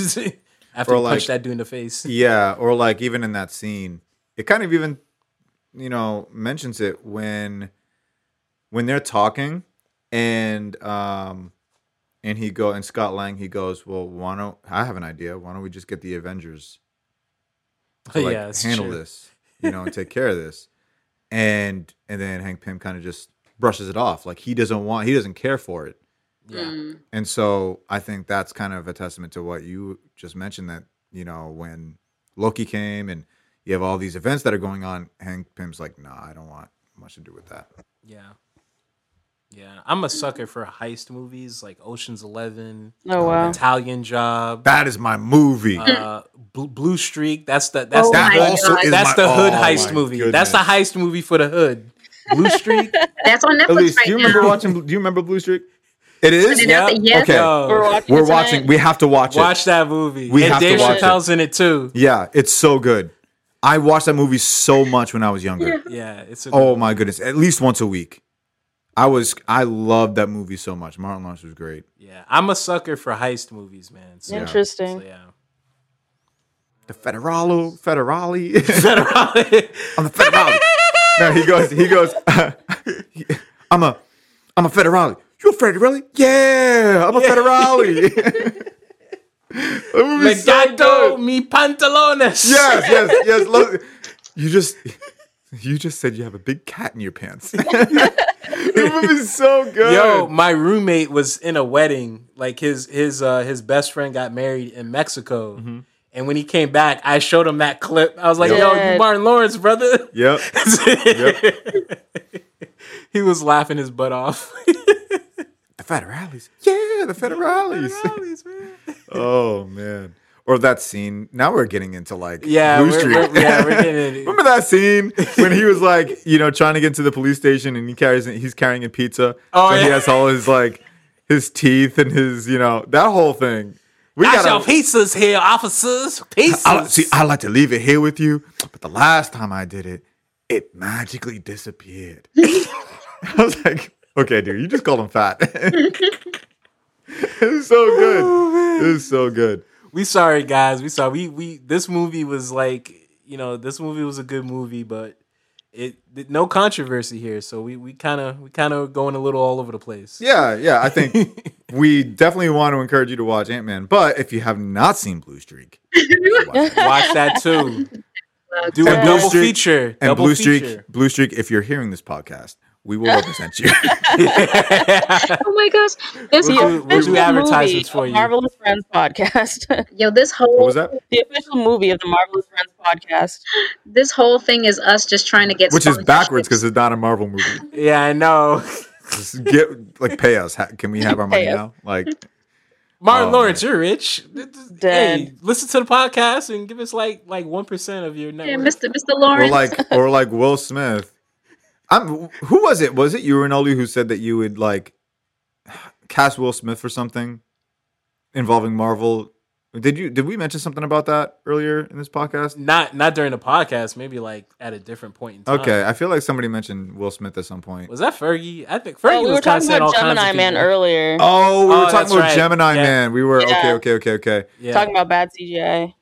After Or he like- that dude in the face. yeah or like even in that scene it kind of even you know mentions it when when they're talking and um and he go and scott lang he goes well why don't i have an idea why don't we just get the avengers to [laughs] like yeah, handle true. this, you know, and take care of this. And and then Hank Pym kind of just brushes it off, like he doesn't want, he doesn't care for it. Yeah, Mm. And so I think that's kind of a testament to what you just mentioned that you know when Loki came and you have all these events that are going on, Hank Pym's like, nah, I don't want much to do with that. yeah, yeah. I'm a sucker for heist movies like Ocean's Eleven, Oh wow. Italian Job, That is my movie. uh, Blue, Blue Streak. That's the that's Oh the hood, also God. is that's my, the hood oh heist my movie. That's the heist movie for the hood. Blue Streak. [laughs] That's on Netflix Elise, right do you now. remember watching? Do you remember Blue Streak? It is. Put it out Yeah. there, yes. Okay. Yo, We're watching. We're watching. We have to watch it. watch that movie. We and have to Dave watch it. Chappelle's in it too. Yeah, it's so good. I watched that movie so much when I was younger. Yeah, it's a Oh my goodness, at least once a week. I was I loved that movie so much. Martin Lawrence was great. Yeah, I'm a sucker for heist movies, man. So, Interesting. so yeah. The Federalo, Federale. Federale. [laughs] I'm the Federale. no, he goes, he goes, [laughs] I'm a, I'm a Federale. You a Federale? Yeah, I'm a Federale. [laughs] that movie's so mi pantalones. Yes, yes, yes. Look, you just, you just said you have a big cat in your pants. [laughs] [laughs] the movie's so good. Yo, my roommate was in a wedding. Like his his uh his best friend got married in Mexico. Mm-hmm. And when he came back, I showed him that clip. I was like, "Yo, you Dead. Martin Lawrence, brother." Yep. [laughs] he was laughing his butt off. The Federales. Yeah, the Federales. oh man. Or that scene. Now we're getting into like yeah, Blue we're, we're- yeah, we're getting [laughs] Remember that scene when he was like, [laughs] you know, trying to get to the police station and he carries he's carrying a pizza. Oh, so he has all his like his teeth and his, you know, that whole thing. We Got your pizzas here, officers. Pizzas. I, see, I like to leave it here with you, but the last time I did it, it magically disappeared. [laughs] I was like, okay, dude, you just called him fat. it was so good. Oh, it was so good. We sorry guys. We sorry. We we this movie was like you know this movie was a good movie, but it, it- no controversy here. So we we kind of we kind of going a little all over the place. Yeah, yeah. I think [laughs] we definitely want to encourage you to watch Ant Man. But if you have not seen Blue Streak, [laughs] watch. Watch that too. [laughs] Do And a double Streak- feature. and double Blue Streak, feature. Blue Streak. If you're hearing this podcast, we will represent you. [laughs] Oh my gosh, this We'll whole do- we'll do advertisements movie for you. Marvelous Friends podcast. [laughs] yo, this whole what was that? the official movie of the Marvelous Friends podcast. this whole thing is us just trying to get Which is backwards because it's not a Marvel movie. Yeah, I know. Just get like pay us. Can we have our [laughs] money now? Like Martin Oh, Lawrence, you're rich. Hey, listen to the podcast and give us like like one percent of your net Yeah, worth. Mr. Mr. or Lawrence. like or like Will Smith. I'm who was it? Was it you and Oli who said that you would like cast Will Smith for something involving Marvel? Did you did we mention something about that earlier in this podcast? Not not during the podcast. Maybe like at a different point in time. Okay, I feel like somebody mentioned Will Smith at some point. Was that Fergie? I think Fergie Oh, we were kind talking about Gemini Man earlier. Oh, we Oh, were talking about right. Gemini Yeah. Man. We were okay, okay, okay, okay. Yeah, Talking about bad CGI.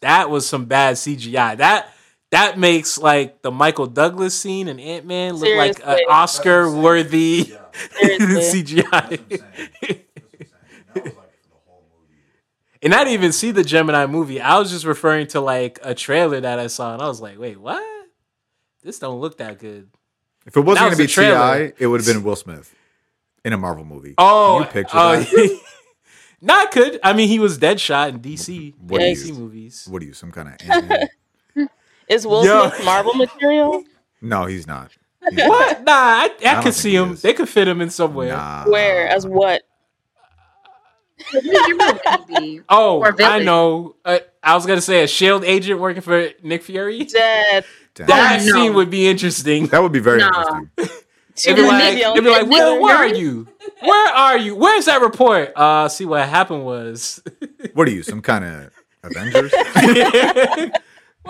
that was some bad CGI. That that makes like the Michael Douglas scene in Ant Man look like an Oscar worthy CGI. and I didn't even see the Gemini movie. I was just referring to like a trailer that I saw, and I was like, "Wait, what? This don't look that good." If it wasn't That going was to be the. T.I, it would have been Will Smith in a Marvel movie. Oh, Can you picture oh, that? [laughs] Not good. I mean, he was Deadshot in DC. What DC you? movies. What are you, some kind of Ant-Man? Is Will Yo. Smith Marvel material? no, he's not. He's [laughs] not. What? Nah, I, I, don't could see him. They could fit him in somewhere. Nah. Where? As what? You would be. [laughs] Oh, I know. Uh, I was gonna say a Shield agent working for Nick Fury. Dead. Damn. That no. scene would be interesting. That would be very Nah. interesting. [laughs] It'd be like, Fury. it'd be like, Nick where, where are you? Where are you? Where's that report? Uh, see what happened was. What are you, some kind of Avengers?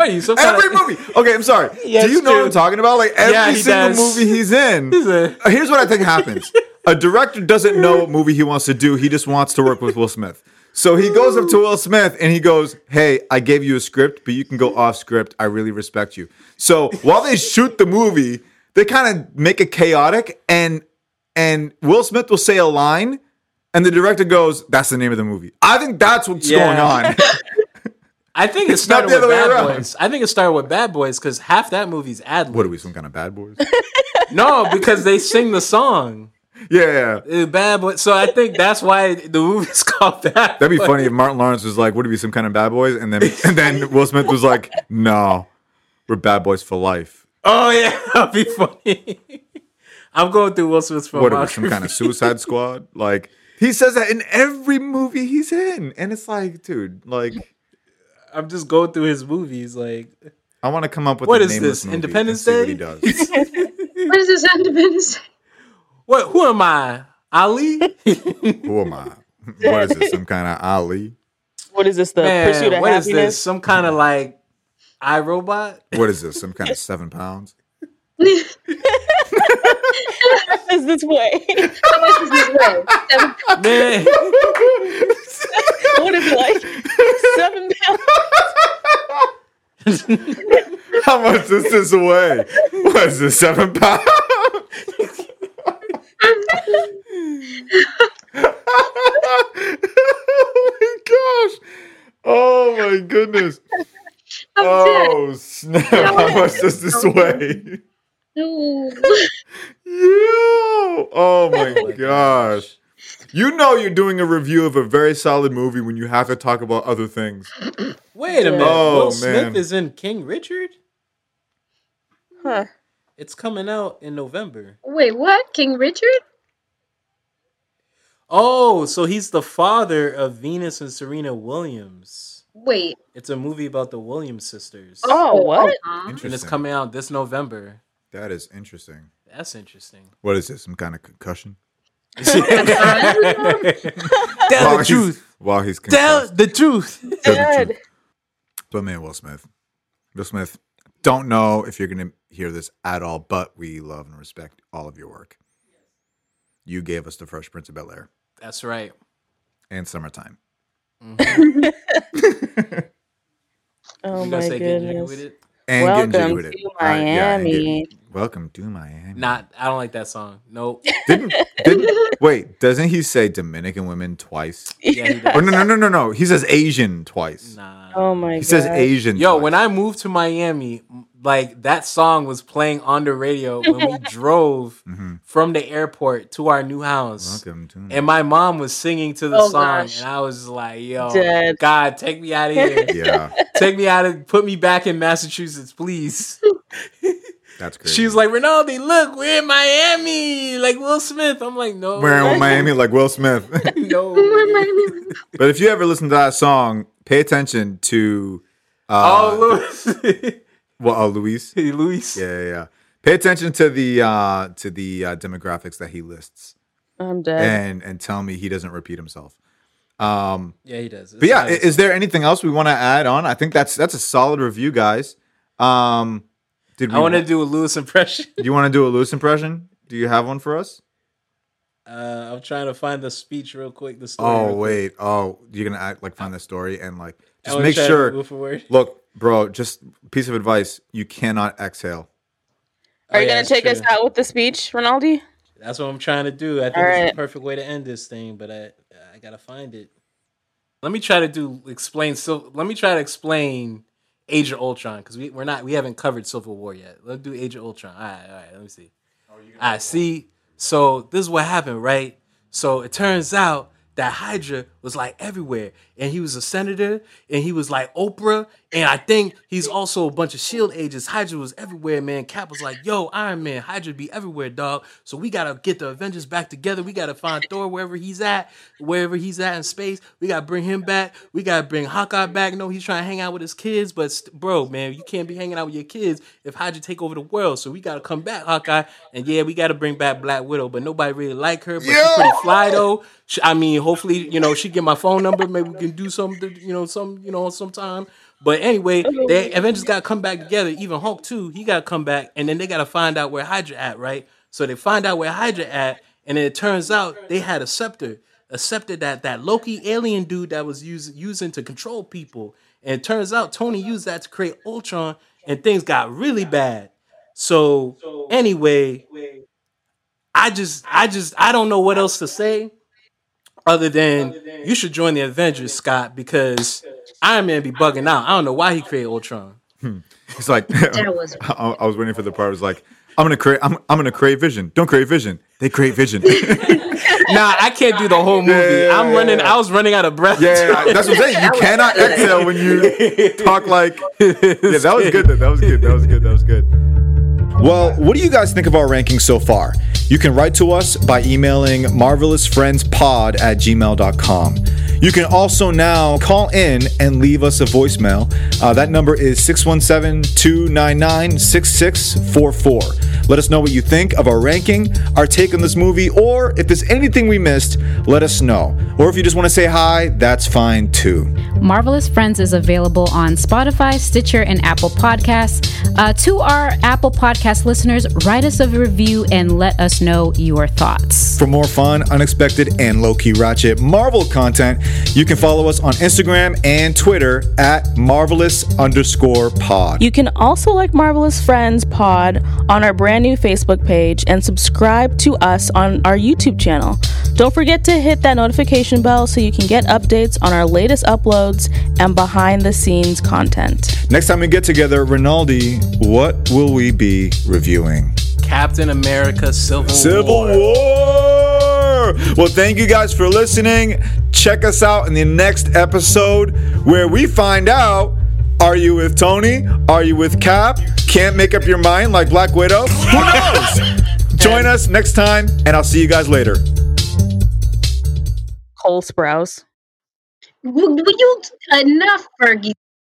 You? Some every movie. Okay, I'm sorry. Yeah, [laughs] Do you know what. I'm talking about? Like every Yeah, single does. movie he's in. [laughs] He's a- Uh, Here's what I think happens. A director doesn't know what movie he wants to do. He just wants to work with Will Smith. So he goes up to Will Smith and he goes, "Hey, I gave you a script, but you can go off script. I really respect you." So while they shoot the movie, they kind of make it chaotic, and and Will Smith will say a line, and the director goes, "That's the name of the movie." I think that's what's Yeah. going on. [laughs] I think it started with Bad around. Boys. I think it started with Bad Boys because half that movie's ad what are we, some kind of bad boys? [laughs] No, because they sing the song. Yeah, yeah. Uh, Bad Boys. So I think that's why the movie's [laughs] called Bad. That'd be Boys. funny if Martin Lawrence was like, "Would it be some kind of bad boys?" And then [laughs] and then Will Smith was like, "No, we're bad boys for life." Oh yeah, that'd be funny. I'm going through Will Smith's What are we, some kind of Suicide Squad? Like he says that in every movie he's in, and it's like, dude, like I'm just going through his movies. Like, I want to come up with What a is this, movie Independence Day? What he does. [laughs] [laughs] What is this Independence? Day? what? Who am I? Ali? Who am I? [laughs] What is this? Some kind of Ali? What is this? The pursuit Man, of what is this? Some kind of like iRobot? What is this? Some kind of seven pounds? This this way? How much is this way? Seven Man, what is it like? Seven pounds. How much does this weigh? What is this, seven pounds? oh my gosh. Oh my goodness. I'm dead. Oh snap. How much does this weigh? No. Yo! Oh my oh my gosh. You know you're doing a review of a very solid movie when you have to talk about other things. wait a minute. Oh, Will Smith man. is in King Richard. Huh. It's coming out in November. Wait, what? King Richard? Oh, so he's the father of Venus and Serena Williams. Wait. It's a movie about the Williams sisters. Oh, what? and it's coming out this November. That is interesting. That's interesting. What is this? Some kind of concussion? [laughs] Tell While the truth. While he's Tell the truth. Tell the Dead. truth. But man, Will Smith. Will Smith, don't know if you're going to hear this at all, but we love and respect all of your work. You gave us The Fresh Prince of Bel Air That's right. and Summertime. Mm-hmm. [laughs] Oh my gonna say get jiggy goodness. With it? And Welcome getting jiggy with it. to All right, yeah, Miami. welcome to Miami. Not. I don't like that song. Nope. [laughs] Didn't, didn't wait? Doesn't he say Dominican women twice? [laughs] Yeah, he Or does. no, no, no, no, no. He says Asian twice. Nah. Oh my He god. says Asian. Yo, twice. when I moved to Miami, m- like that song was playing on the radio when we [laughs] drove Mhm. from the airport to our new house. welcome to And my mom was singing to the Oh, song, gosh. and I was like, "Yo, Dead. God, take me out of here! [laughs] yeah, [laughs] take me out of, put me back in Massachusetts, please." that's crazy. She was like, "Rinaldi, look, we're in Miami, like Will Smith." I'm like, "No, we're in Miami like Will Smith. no." but if you ever listen to that song, pay attention to. Uh, oh, Luis, well, oh, Luis. hey, Luis. Yeah, yeah, yeah. Pay attention to the uh, to the uh, demographics that he lists, I'm dead. and and tell me he doesn't repeat himself. Um, Yeah, he does. But yeah, i- It's is there anything else we want to add on? I think that's that's a solid review, guys. Um, did we I want to do a Luis impression. Do [laughs] you want to do a Luis impression? Do you have one for us? Uh, I'm trying to find the speech real quick. The story. Oh real quick. wait, oh you're gonna act like find the story and like just make sure. word for word. Look, bro, just piece of advice: you cannot exhale. Are Oh, you yeah, gonna that's take us out with the speech, Rinaldi? That's what I'm trying to do. I think All it's right. the perfect way to end this thing, but I I gotta find it. Let me try to do explain. So let me try to explain Age of Ultron because we we're not we haven't covered Civil War yet. Let's do Age of Ultron. All right, all right. Let me see. Oh, I see. So this is what happened, right? So it turns out that Hydra was like everywhere, and he was a senator, and he was like Oprah, and I think he's also a bunch of Shield agents. Hydra was everywhere, man. Cap was like, "Yo, Iron Man, Hydra be everywhere, dog." So we gotta get the Avengers back together. We gotta find Thor wherever he's at, wherever he's at in space. We gotta bring him back. We gotta bring Hawkeye back. No, he's trying to hang out with his kids, but st- bro, man, you can't be hanging out with your kids if Hydra take over the world. So we gotta come back, Hawkeye, and yeah, we gotta bring back Black Widow, but nobody really like her. But she's pretty fly though. I mean, hopefully, you know, she get my phone number. Maybe we can do something, you know, some, you know, sometime. But anyway, they Avengers got to come back together. Even Hulk too, he got to come back, and then they got to find out where Hydra at, right? So they find out where Hydra at, and then it turns out they had a scepter, a scepter that that Loki alien dude that was using using to control people. And it turns out Tony used that to create Ultron, and things got really bad. So anyway, I just, I just, I don't know what else to say other than you should join the Avengers, Scott, because Iron Man be bugging out. I don't know why he created Ultron. Hmm. It's like [laughs] was I, I was waiting for the part. It was like I'm gonna create. I'm, I'm gonna create vision. Don't create vision. They create vision. [laughs] Nah, I can't do the whole movie. Yeah, yeah, I'm yeah, running. yeah. I was running out of breath. yeah, that's what I'm saying. You [laughs] cannot exhale when you talk like. Yeah, that was good. That was good. That was good. That was good. Well, what do you guys think of our rankings so far? You can write to us by emailing marvelousfriendspod at gmail.com. You can also now call in and leave us a voicemail. Uh, that number is 617 299 6644. Let us know what you think of our ranking, our take on this movie, or if there's anything we missed, let us know. Or if you just want to say hi, that's fine too. Marvelous Friends is available on Spotify, Stitcher, and Apple Podcasts. Uh, to our Apple Podcast listeners, write us a review and let us know your thoughts. For more fun, unexpected, and low key ratchet Marvel content, you can follow us on Instagram and Twitter at marvelous underscore pod. You can also like Marvelous Friends Pod on our brand new Facebook page and subscribe to us on our YouTube channel. Don't forget to hit that notification bell so you can get updates on our latest uploads and behind the scenes content. Next time we get together, Rinaldi, what will we be reviewing? Captain America Civil, Civil War. War. Well, thank you guys for listening. Check us out in the next episode where we find out are you with Tony? Are you with Cap? Can't make up your mind like Black Widow? Who knows? [laughs] Join us next time, and I'll see you guys later. Cole Sprouse. Will, will you enough, Fergie?